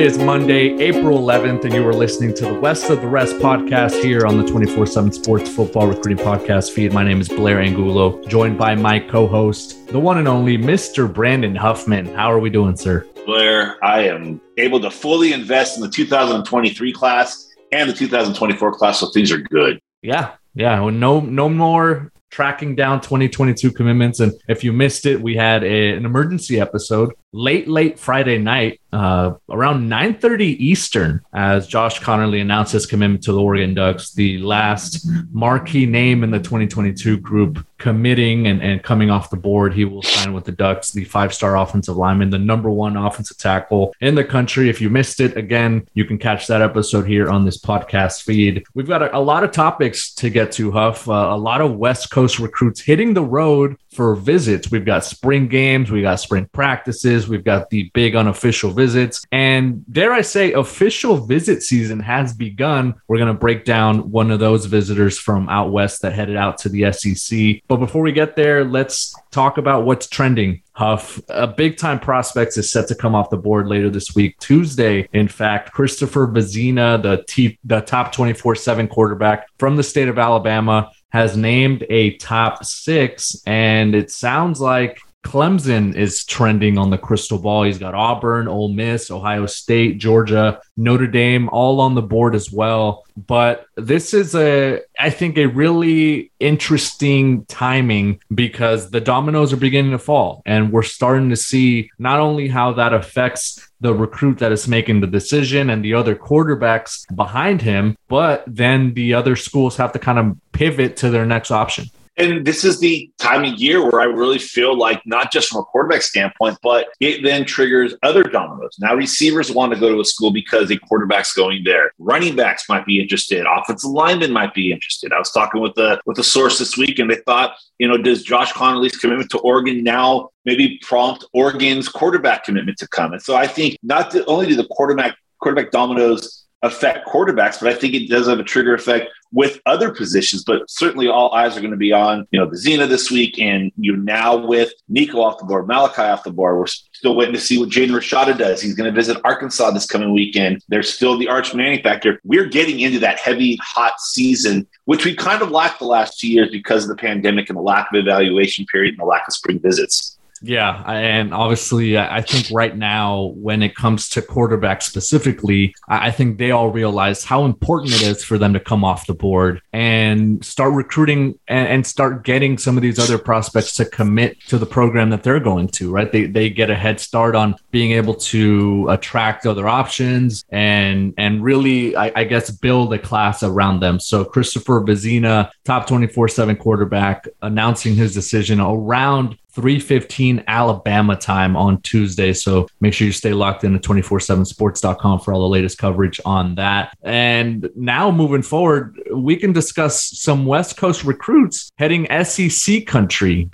Is Monday, April 11th, and you are listening to the West of the Rest podcast here on the 24 7 Sports Football Recruiting Podcast feed. My name is Blair Angulo, joined by my co host, the one and only Mr. Brandon Huffman. How are we doing, sir? Blair, I am able to fully invest in the 2023 class and the 2024 class, so things are good. Yeah, yeah. Well, no, no more tracking down 2022 commitments. And if you missed it, we had a, an emergency episode late, late Friday night, uh, around 9:30 Eastern, as Josh Conerly announced his commitment to the Oregon Ducks, the last marquee name in the 2022 group committing and, and coming off the board. He will sign with the Ducks, the five-star offensive lineman, the number one offensive tackle in the country. If you missed it, again, you can catch that episode here on this podcast feed. We've got a, a lot of topics to get to, Huff. Uh, a lot of West Coast recruits hitting the road for visits. We've got spring games, we got spring practices, we've got the big unofficial visits, and dare I say, official visit season has begun. We're going to break down one of those visitors from out west that headed out to the SEC. But before we get there, let's talk about what's trending Huff. A big time prospect is set to come off the board later this week, Tuesday. In fact, Christopher Vizzina, the, T- the top 24 7 quarterback from the state of Alabama, has named a top six, and it sounds like Clemson is trending on the crystal ball. He's got Auburn, Ole Miss, Ohio State, Georgia, Notre Dame all on the board as well. But this is a, I think, a really interesting timing because the dominoes are beginning to fall. And we're starting to see not only how that affects the recruit that is making the decision and the other quarterbacks behind him, but then the other schools have to kind of pivot to their next option. And this is the time of year where I really feel like, not just from a quarterback standpoint, but it then triggers other dominoes. Now, receivers want to go to a school because a quarterback's going there. Running backs might be interested. Offensive linemen might be interested. I was talking with a with a source this week, and they thought, you know, does Josh Conerly's commitment to Oregon now maybe prompt Oregon's quarterback commitment to come? And so I think not only do the quarterback quarterback dominoes affect quarterbacks, but I think it does have a trigger effect with other positions, but certainly all eyes are going to be on, you know, Vizzina this week and you now with Nico off the board, Malachi off the board. We're still waiting to see what Jaden Rashada does. He's going to visit Arkansas this coming weekend. There's still the Arch Manning factor. We're getting into that heavy, hot season, which we kind of lacked the last two years because of the pandemic and the lack of evaluation period and the lack of spring visits. Yeah, and obviously, I think right now, when it comes to quarterback specifically, I think they all realize how important it is for them to come off the board and start recruiting and, start getting some of these other prospects to commit to the program that they're going to. Right? They they get a head start on being able to attract other options and and really, I, I guess, build a class around them. So Christopher Vizzina, top twenty four seven quarterback, announcing his decision around 3:15 Alabama time on Tuesday. So make sure you stay locked in to 247sports.com for all the latest coverage on that. And now moving forward, we can discuss some West Coast recruits heading SEC country.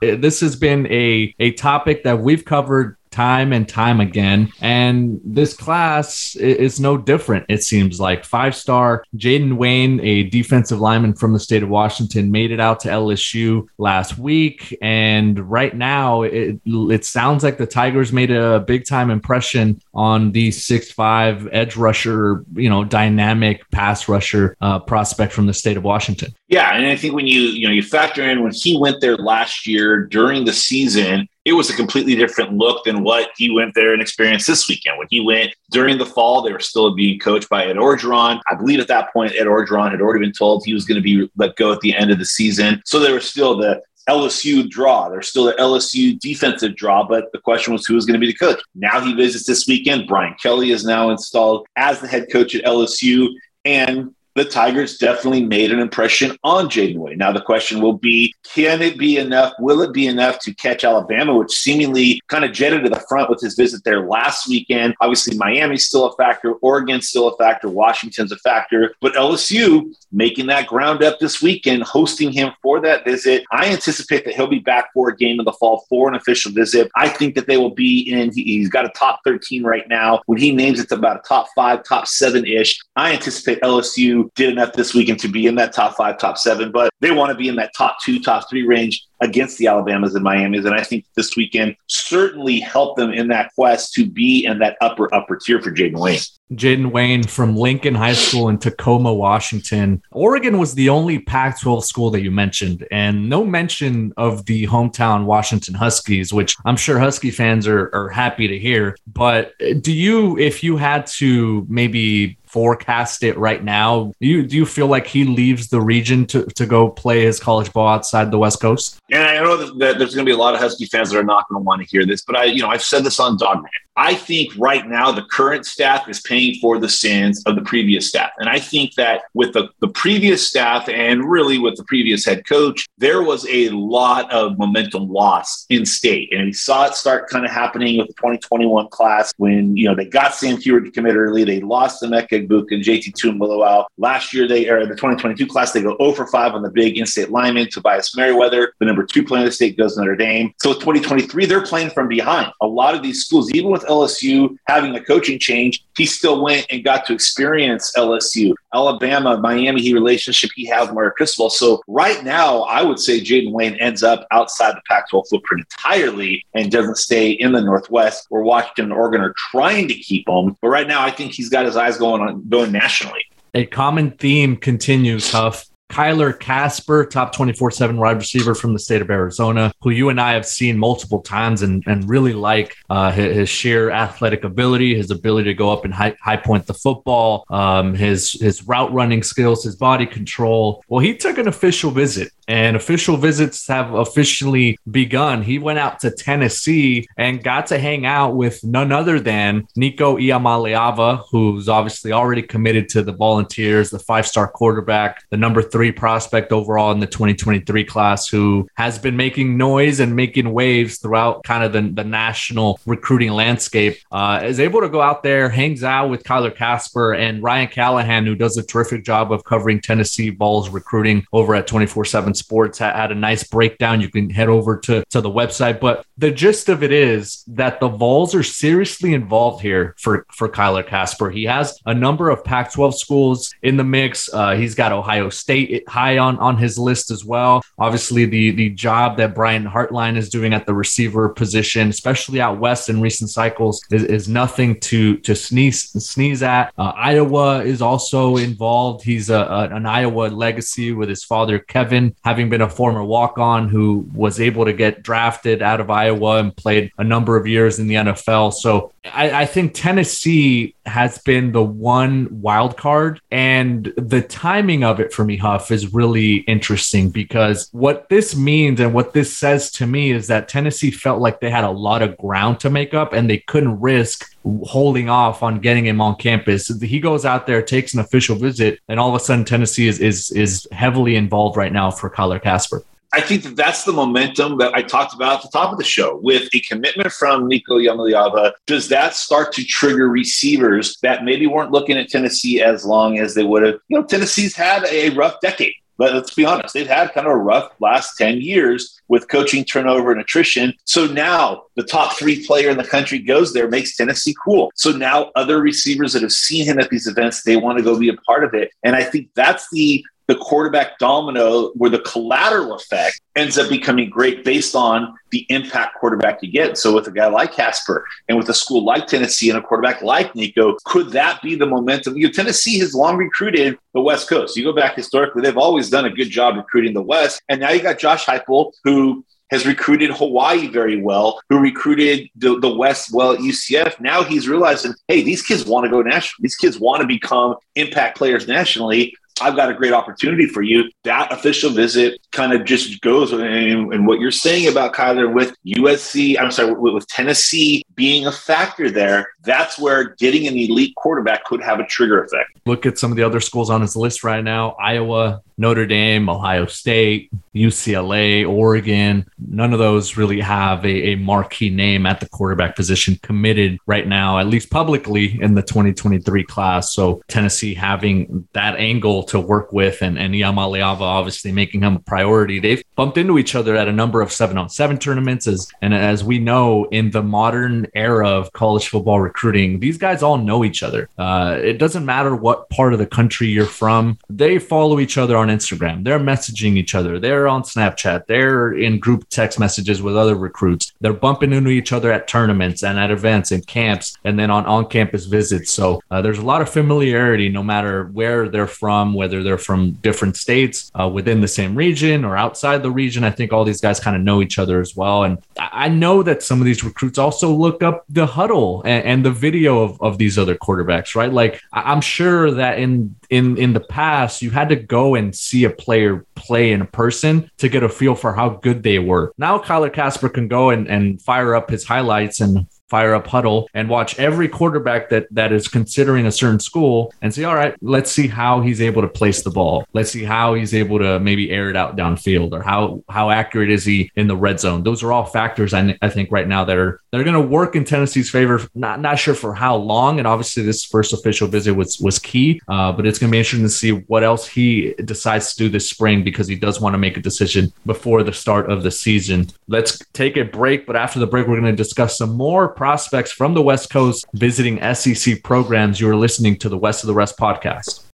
This has been a, a topic that we've covered time and time again. And this class is no different, it seems like. Five star Jayden Wayne, a defensive lineman from the state of Washington, made it out to LSU last week. And right now, it, it sounds like the Tigers made a big time impression on the six-five edge rusher, you know, dynamic pass rusher uh, prospect from the state of Washington. Yeah. And I think when you, you know, you factor in when he went there last year during the season, it was a completely different look than what he went there and experienced this weekend. When he went during the fall, they were still being coached by Ed Orgeron. I believe at that point, Ed Orgeron had already been told he was going to be let go at the end of the season. So there was still the LSU draw. There's still the LSU defensive draw, but the question was who was going to be the coach. Now he visits this weekend. Brian Kelly is now installed as the head coach at LSU. And the Tigers definitely made an impression on Wayne. Now, the question will be can it be enough? Will it be enough to catch Alabama, which seemingly kind of jetted to the front with his visit there last weekend? Obviously, Miami's still a factor, Oregon's still a factor, Washington's a factor, but LSU making that ground up this weekend, hosting him for that visit. I anticipate that he'll be back for a game in the fall for an official visit. I think that they will be in, he's got a top 13 right now. When he names it about a top five, top seven ish, I anticipate LSU did enough this weekend to be in that top five, top seven, but they want to be in that top two, top three range against the Alabamas and Miamis. And I think this weekend certainly helped them in that quest to be in that upper, upper tier for Jayden Wayne. Jayden Wayne from Lincoln High School in Tacoma, Washington. Oregon was the only Pac 12 school that you mentioned, and no mention of the hometown Washington Huskies, which I'm sure Husky fans are, are happy to hear. But do you, if you had to maybe forecast it right now. Do you do you feel like he leaves the region to, to go play his college ball outside the West Coast? And I know that there's going to be a lot of Husky fans that are not going to want to hear this, but I, you know, I've said this on Dawgman. I think right now the current staff is paying for the sins of the previous staff. And I think that with the, the previous staff and really with the previous head coach, there was a lot of momentum loss in state. And we saw it start kind of happening with the 2021 class when, you know, they got Sam Huard to commit early. They lost Emeka Egbuka and JT Tuimoloau. Last year, they are the 2022 class, they go 0 for 5 on the big in-state lineman, Tobias Merriweather. The number two player in the state goes Notre Dame. So 2023, they're playing from behind. A lot of these schools, even with with LSU having a coaching change, he still went and got to experience LSU. Alabama, Miami he relationship he has with Mario Cristobal. So right now, I would say Jayden Wayne ends up outside the Pac-12 footprint entirely and doesn't stay in the Northwest where Washington and Oregon are trying to keep him. But right now, I think he's got his eyes going on going nationally. A common theme continues, Huff. Kyler Kasper, top 24 7 wide receiver from the state of Arizona, who you and I have seen multiple times and, and really like uh, his, his, sheer athletic ability, his ability to go up and high, high point the football, um, his, his route running skills, his body control. Well, he took an official visit and official visits have officially begun. He went out to Tennessee and got to hang out with none other than Nico Iamaleava, who's obviously already committed to the Volunteers, the five star quarterback, the number three prospect overall in the 2023 class, who has been making noise and making waves throughout kind of the, the national recruiting landscape. Uh, is able to go out there, hangs out with Kyler Kasper and Ryan Callahan, who does a terrific job of covering Tennessee Vols recruiting over at 24 7 Sports had a nice breakdown. You can head over to, to the website. But the gist of it is that the Vols are seriously involved here for, for Kyler Kasper. He has a number of Pac 12 schools in the mix. Uh, he's got Ohio State high on, on his list as well. Obviously, the, the job that Brian Hartline is doing at the receiver position, especially out west in recent cycles, is, is nothing to, to sneeze, sneeze at. Uh, Iowa is also involved. He's a, a, an Iowa legacy with his father, Kevin having been a former walk on who was able to get drafted out of Iowa and played a number of years in the NFL. So I, I think Tennessee has been the one wild card. And the timing of it for me, Huff, is really interesting because what this means and what this says to me is that Tennessee felt like they had a lot of ground to make up and they couldn't risk holding off on getting him on campus. He goes out there, takes an official visit, and all of a sudden Tennessee is is is heavily involved right now for Kyler Kasper. I think that that's the momentum that I talked about at the top of the show. With a commitment from Nico Iamaleava, does that start to trigger receivers that maybe weren't looking at Tennessee as long as they would have? You know, Tennessee's had a rough decade. But let's be honest, they've had kind of a rough last 10 years with coaching turnover and attrition. So now the top three player in the country goes there, makes Tennessee cool. So now other receivers that have seen him at these events, they want to go be a part of it. And I think that's the the quarterback domino where the collateral effect ends up becoming great based on the impact quarterback you get. So with a guy like Kasper and with a school like Tennessee and a quarterback like Nico, could that be the momentum? You know, Tennessee has long recruited the West Coast. You go back historically, they've always done a good job recruiting the West. And now you got Josh Heupel, who has recruited Hawaii very well, who recruited the, the West well at UCF. Now he's realizing, hey, these kids want to go national. These kids want to become impact players nationally. I've got a great opportunity for you. That official visit kind of just goes and, what you're saying about Kyler with USC, I'm sorry, with, with Tennessee being a factor there, that's where getting an elite quarterback could have a trigger effect. Look at some of the other schools on his list right now Iowa, Notre Dame, Ohio State, UCLA, Oregon. None of those really have a, a, marquee name at the quarterback position committed right now, at least publicly in the 2023 class. So Tennessee having that angle to work with and, and Iamaleava obviously making him a priority. They've bumped into each other at a number of seven on seven tournaments. As, and as we know, in the modern era of college football recruiting, these guys all know each other. Uh, it doesn't matter what part of the country you're from, they follow each other on Instagram. They're messaging each other. They're on Snapchat. They're in group text messages with other recruits. They're bumping into each other at tournaments and at events and camps and then on on campus visits. So uh, there's a lot of familiarity no matter where they're from, whether they're from different states uh, within the same region or outside the region. I think all these guys kind of know each other as well. And I know that some of these recruits also look up the huddle and, and the video of, of these other quarterbacks, right? Like I'm sure that in in in the past you had to go and see a player play in person to get a feel for how good they were. Now Kyler Kasper can go and, and fire up his highlights and fire up huddle and watch every quarterback that that is considering a certain school and say, all right, let's see how he's able to place the ball. Let's see how he's able to maybe air it out downfield or how how accurate is he in the red zone. Those are all factors I, I think right now that are they're going to work in Tennessee's favor. Not not sure for how long, and obviously this first official visit was was key. Uh, but it's going to be interesting to see what else he decides to do this spring because he does want to make a decision before the start of the season. Let's take a break, but after the break, we're going to discuss some more prospects from the West Coast visiting SEC programs. You are listening to the West of the Rest podcast.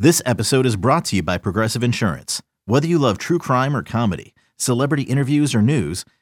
This episode is brought to you by Progressive Insurance. Whether you love true crime or comedy, celebrity interviews or news,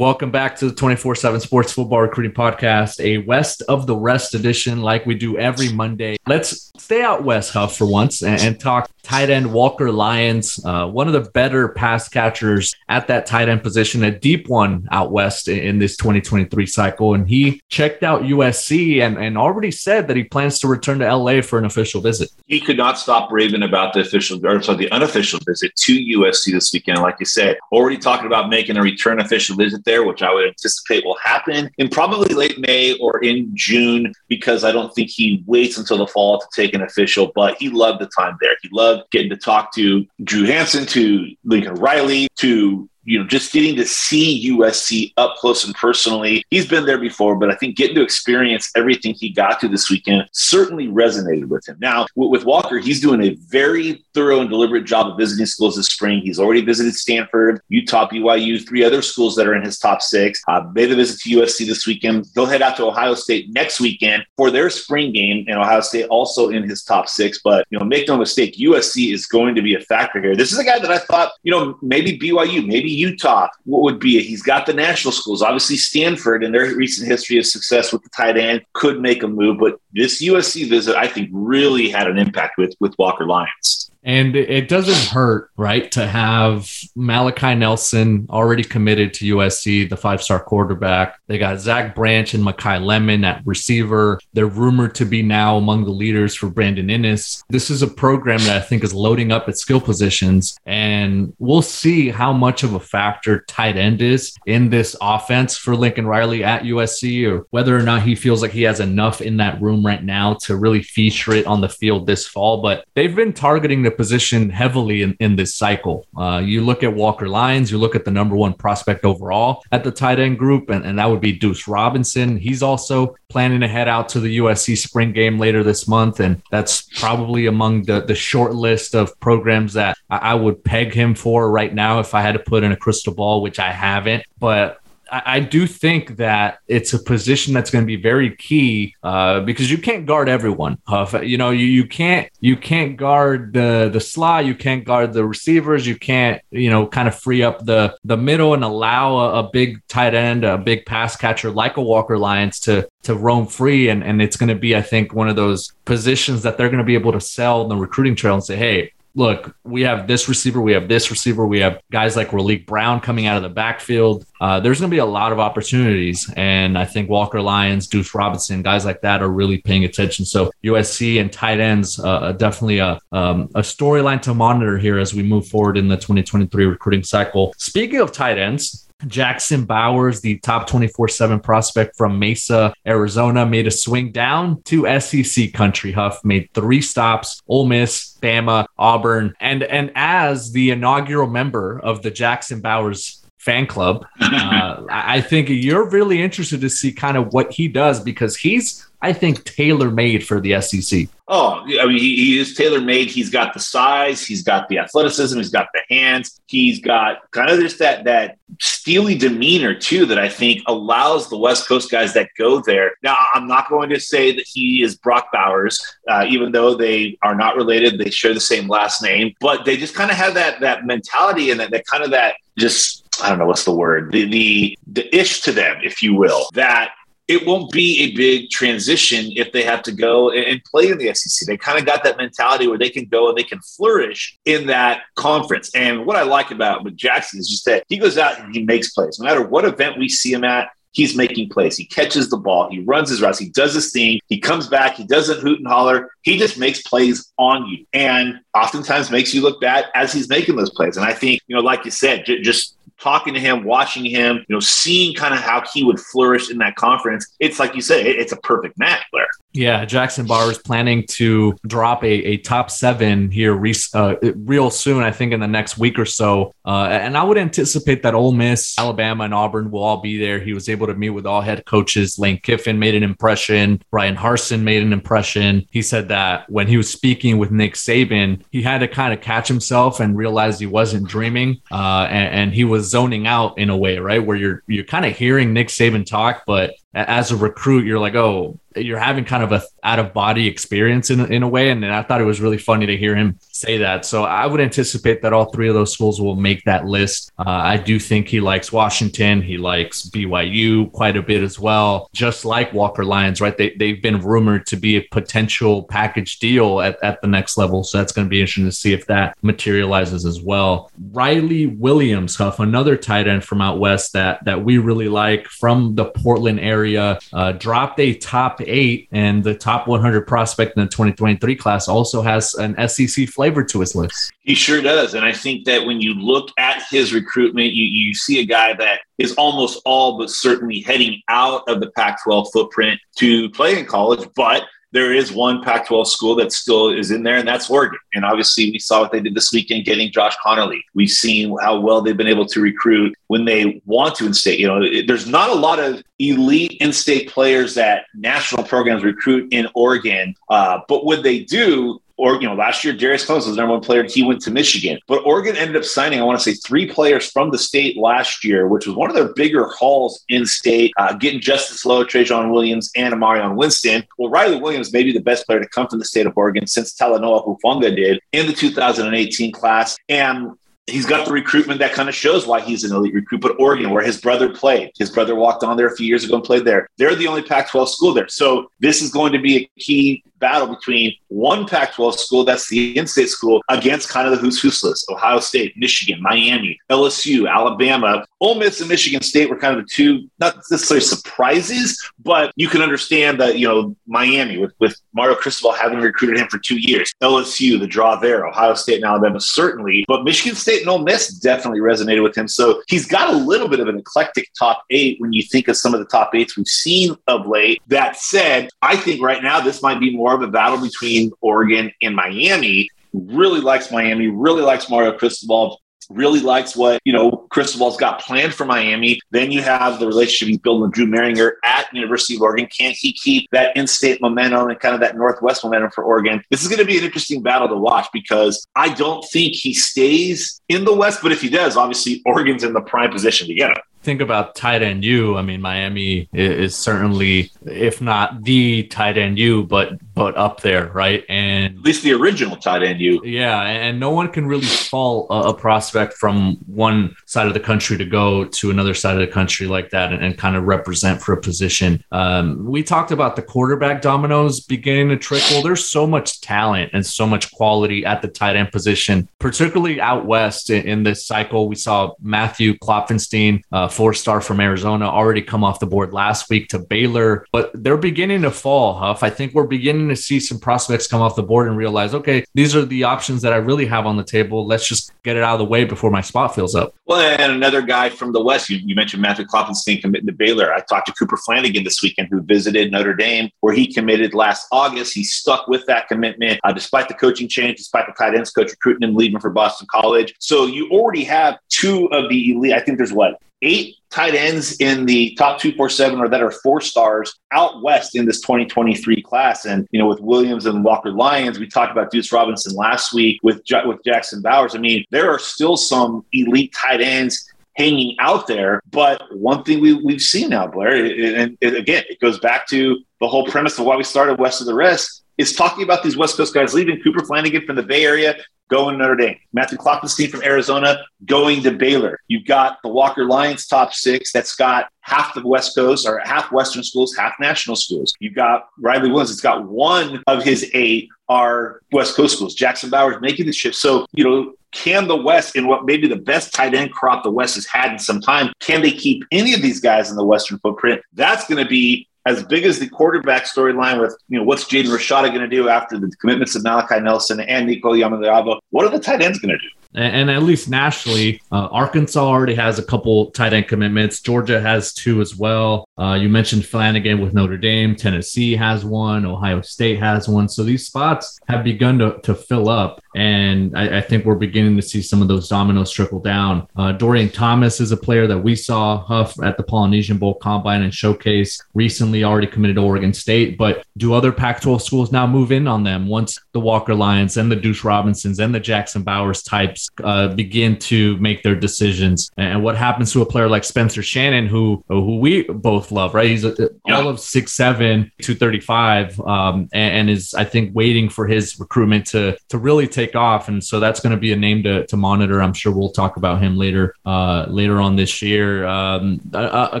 Welcome back to the 24 7 Sports Football Recruiting Podcast, a West of the Rest edition, like we do every Monday. Let's stay out west, Huff, for once and, and talk tight end Walker Lyons, uh, one of the better pass catchers at that tight end position, a deep one out west in, in, this 2023 cycle. And he checked out USC and, and already said that he plans to return to LA for an official visit. He could not stop raving about the official, or sorry, the unofficial visit to USC this weekend. Like you said, already talking about making a return official visit there, which I would anticipate will happen in probably late May or in June, because I don't think he waits until the fall to take an official, but he loved the time there. He loved getting to talk to Drew Hansen, to Lincoln Riley, to you know, just getting to see USC up close and personally. He's been there before, but I think getting to experience everything he got to this weekend certainly resonated with him. Now, with Walker, he's doing a very thorough and deliberate job of visiting schools this spring. He's already visited Stanford, Utah, BYU, three other schools that are in his top six. Uh, made a visit to USC this weekend. He'll head out to Ohio State next weekend for their spring game, and Ohio State also in his top six. But, you know, make no mistake, USC is going to be a factor here. This is a guy that I thought, you know, maybe BYU, maybe Utah, what would be? He's got the national schools. Obviously, Stanford and their recent history of success with the tight end could make a move. But this USC visit, I think, really had an impact with with Walker Lyons. And it doesn't hurt, right, to have Malachi Nelson already committed to USC, the five star quarterback. They got Zach Branch and Makai Lemon at receiver. They're rumored to be now among the leaders for Brandon Inniss. This is a program that I think is loading up its skill positions. And we'll see how much of a factor tight end is in this offense for Lincoln Riley at USC, or whether or not he feels like he has enough in that room right now to really feature it on the field this fall. But they've been targeting the position heavily in, in this cycle. Uh, you look at Walker Lyons, you look at the number one prospect overall at the tight end group, and, and that would be Deuce Robinson. He's also planning to head out to the USC spring game later this month, and that's probably among the, the short list of programs that I, I would peg him for right now if I had to put in a crystal ball, which I haven't. But I, do think that it's a position that's going to be very key uh, because you can't guard everyone. Huff. You know, you, you can't you can't guard the the slot, you can't guard the receivers, you can't you know kind of free up the the middle and allow a, a big tight end, a big pass catcher like a Walker Lyons to to roam free and and it's going to be I think one of those positions that they're going to be able to sell in the recruiting trail and say, hey, look, we have this receiver, we have this receiver, we have guys like Raleek Brown coming out of the backfield. Uh, there's going to be a lot of opportunities. And I think Walker Lyons, Deuce Robinson, guys like that are really paying attention. So USC and tight ends, uh, definitely a, um, a storyline to monitor here as we move forward in the 2023 recruiting cycle. Speaking of tight ends, Jackson Bowers, the top 24 7 prospect from Mesa, Arizona, made a swing down to SEC country. Huff made three stops Ole Miss, Bama, Auburn. And, and as the inaugural member of the Jackson Bowers fan club, uh, I think you're really interested to see kind of what he does because he's I think tailor made for the SEC. Oh, I mean, he, he is tailor made. He's got the size, he's got the athleticism, he's got the hands, he's got kind of just that that steely demeanor too that I think allows the West Coast guys that go there. Now, I'm not going to say that he is Brock Bowers, uh, even though they are not related. They share the same last name, but they just kind of have that that mentality and that, that kind of that just I don't know what's the word the the the ish to them, if you will, that it won't be a big transition if they have to go and play in the SEC. They kind of got that mentality where they can go and they can flourish in that conference. And what I like about with Jackson is just that he goes out and he makes plays. No matter what event we see him at, he's making plays. He catches the ball, he runs his routes, he does his thing, he comes back, he doesn't hoot and holler. He just makes plays on you and oftentimes makes you look bad as he's making those plays. And I think, you know, like you said, j- just talking to him, watching him, you know, seeing kind of how he would flourish in that conference, it's like you say, it's a perfect match there. Yeah, Jackson Barr is planning to drop a, a top seven here re- uh, real soon, I think in the next week or so. Uh, and I would anticipate that Ole Miss, Alabama, and Auburn will all be there. He was able to meet with all head coaches. Lane Kiffin made an impression. Bryan Harsin made an impression. He said that when he was speaking with Nick Saban, he had to kind of catch himself and realize he wasn't dreaming. Uh, and, and he was zoning out in a way, right? Where you're you're kind of hearing Nick Saban talk, but as a recruit, you're like, oh, you're having kind of a out of body experience in, in a way. And I thought it was really funny to hear him say that. So I would anticipate that all three of those schools will make that list. Uh, I do think he likes Washington. He likes BYU quite a bit as well, just like Walker Lyons, right? They, they've been rumored to be a potential package deal at, at the next level. So that's going to be interesting to see if that materializes as well. Riley Williams, Huff, another tight end from out west that, that we really like from the Portland area, uh, dropped a top eight, and the top 100 prospect in the 2023 class also has an SEC flavor to his list. He sure does. And I think that when you look at his recruitment, you, you see a guy that is almost all but certainly heading out of the Pac 12 footprint to play in college, but there is one Pac 12 school that still is in there, and that's Oregon. And obviously, we saw what they did this weekend getting Josh Conerly. We've seen how well they've been able to recruit when they want to in state. You know, there's not a lot of elite in state players that national programs recruit in Oregon, uh, but when they do, or you know, last year Darius Clemons was the number one player. He went to Michigan, but Oregon ended up signing, I want to say, three players from the state last year, which was one of their bigger hauls in state, uh, getting Justice Lowe, Trajan Williams, and Amarion Winston. Well, Riley Williams may be the best player to come from the state of Oregon since Talanoa Hufanga did in the 2018 class, and he's got the recruitment that kind of shows why he's an elite recruit. But Oregon, where his brother played, his brother walked on there a few years ago and played there. They're the only Pac 12 school there. So this is going to be a key battle between one Pac 12 school, that's the in state school, against kind of the who's who's list Ohio State, Michigan, Miami, LSU, Alabama. Ole Miss and Michigan State were kind of the two, not necessarily surprises, but you can understand that, you know, Miami with, with Mario Cristobal having recruited him for two years, LSU, the draw there, Ohio State and Alabama, certainly, but Michigan State and Ole Miss definitely resonated with him. So he's got a little bit of an eclectic top eight when you think of some of the top eights we've seen of late. That said, I think right now this might be more of a battle between Oregon and Miami really likes Miami, really likes Mario Cristobal really likes what you know Cristobal's got planned for Miami. Then you have the relationship he's building with Drew Mehringer at University of Oregon. Can he keep that in-state momentum and kind of that Northwest momentum for Oregon? This is going to be an interesting battle to watch because I don't think he stays in the West, but if he does, obviously Oregon's in the prime position to get him think about tight end U, I mean, Miami is certainly, if not the tight end U, but but up there, right? And at least the original tight end you. Yeah, and no one can really fault a, a, prospect from one side of the country to go to another side of the country like that and, and kind of represent for a position. Um, we talked about the quarterback dominoes beginning to trickle. There's so much talent and so much quality at the tight end position, particularly out west in, in this cycle. We saw Matthew Klopfenstein. Uh, four star from Arizona, already come off the board last week to Baylor, but they're beginning to fall, Huff. I think we're beginning to see some prospects come off the board and realize, okay, these are the options that I really have on the table. Let's just get it out of the way before my spot fills up. Well, and another guy from the West, you, you mentioned Matthew Klopfenstein committing to Baylor. I talked to Cooper Flanagan this weekend, who visited Notre Dame, where he committed last August. He stuck with that commitment uh, despite the coaching change, despite the tight ends coach recruiting him, leaving for Boston College. So you already have two of the elite. I think there's what eight tight ends in the top 247 or that are four stars out west in this 2023 class. And, you know, with Williams and Walker Lyons, we talked about Deuce Robinson last week with, with Jackson Bowers. I mean, there are still some elite tight ends hanging out there. But one thing we, we've seen now, Blair, and again, it goes back to the whole premise of why we started West of the Rest is talking about these West Coast guys leaving Cooper Flanagan from the Bay Area, going to Notre Dame. Matthew Klopfenstein from Arizona going to Baylor. You've got the Walker Lyons top six that's got half the West Coast or half Western schools, half national schools. You've got Riley Williams. It's got one of his eight are West Coast schools. Jackson Bowers making the shift. So, you know, can the West, in what maybe the best tight end crop the West has had in some time, can they keep any of these guys in the Western footprint? That's going to be as big as the quarterback storyline with, you know, what's Jaden Rashada going to do after the commitments of Malachi Nelson and Nico Iamaleava, what are the tight ends going to do? and, at least nationally, uh, Arkansas already has a couple tight end commitments. Georgia has two as well. Uh, you mentioned Flanagan with Notre Dame. Tennessee has one. Ohio State has one. So these spots have begun to, to fill up. And I, I think we're beginning to see some of those dominoes trickle down. Uh, Dorian Thomas is a player that we saw Huff at the Polynesian Bowl Combine and Showcase recently, already committed to Oregon State. But do other Pac 12 schools now move in on them once the Walker Lyons and the Deuce Robinsons and the Jackson Bowers types? uh, begin to make their decisions. And what happens to a player like Spencer Shannon, who who we both love, right? He's a, yeah. all of six seven, two thirty five, um, and, and, is I think waiting for his recruitment to to really take off. And so that's going to be a name to, to monitor. I'm sure we'll talk about him later uh, later on this year. Um, a, a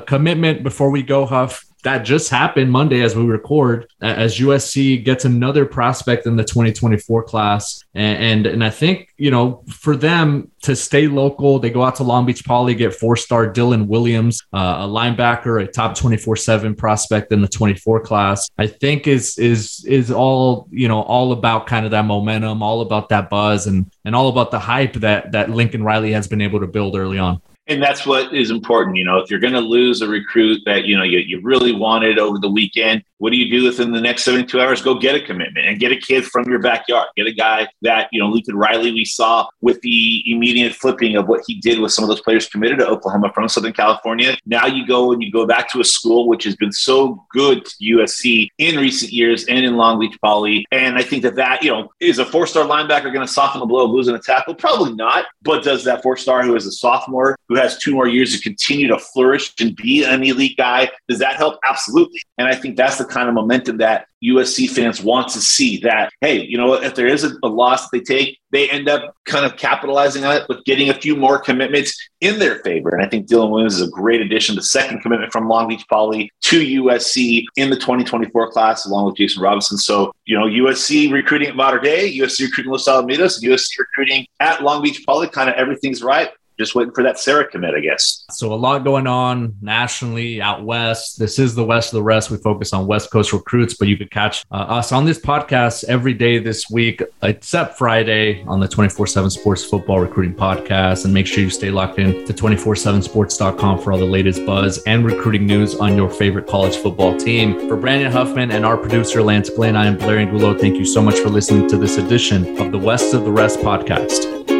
commitment before we go, Huff that just happened Monday as we record, as USC gets another prospect in the 2024 class. And, and, and I think, you know, for them to stay local, they go out to Long Beach Poly, get four star Dylan Williams, uh, a linebacker, a top 24 7 prospect in the 24 class. I think is is is all, you know, all about kind of that momentum, all about that buzz and and all about the hype that that Lincoln Riley has been able to build early on and that's what is important. You know, if you're going to lose a recruit that you know you, you really wanted over the weekend, what do you do within the next 72 hours? Go get a commitment and get a kid from your backyard. Get a guy that, you know, Lincoln Riley, we saw with the immediate flipping of what he did with some of those players committed to Oklahoma from Southern California. Now you go and you go back to a school which has been so good to USC in recent years and in Long Beach Poly. And I think that that, you know, is a four star linebacker going to soften the blow of losing a tackle? Probably not. But does that four star who is a sophomore, who has two more years to continue to flourish and be an elite guy, does that help? Absolutely. And I think that's the kind of momentum that USC fans want to see that, hey, you know, if there is a, a loss that they take, they end up kind of capitalizing on it with getting a few more commitments in their favor. And I think Dylan Williams is a great addition, the second commitment from Long Beach Poly to USC in the 2024 class, along with Jason Robinson. So, you know, USC recruiting at Mater Dei, USC recruiting Los Alamitos, USC recruiting at Long Beach Poly, kind of everything's right just waiting for that Serra commit, I guess. So a lot going on nationally out west. This is the West of the Rest. We focus on West Coast recruits, but you could catch uh, us on this podcast every day this week, except Friday on the 24 7 Sports Football Recruiting Podcast. And make sure you stay locked in to 24 7sports.com for all the latest buzz and recruiting news on your favorite college football team. For Brandon Huffman and our producer, Lance Glenn, I am Blair Angulo. Thank you so much for listening to this edition of the West of the Rest podcast.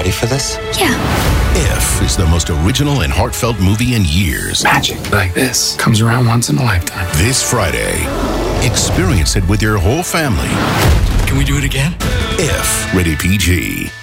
Ready for this? Yeah. If is the most original and heartfelt movie in years. Magic like this comes around once in a lifetime. This Friday, experience it with your whole family. Can we do it again? If, rated PG.